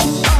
Thank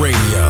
Radio,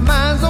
our minds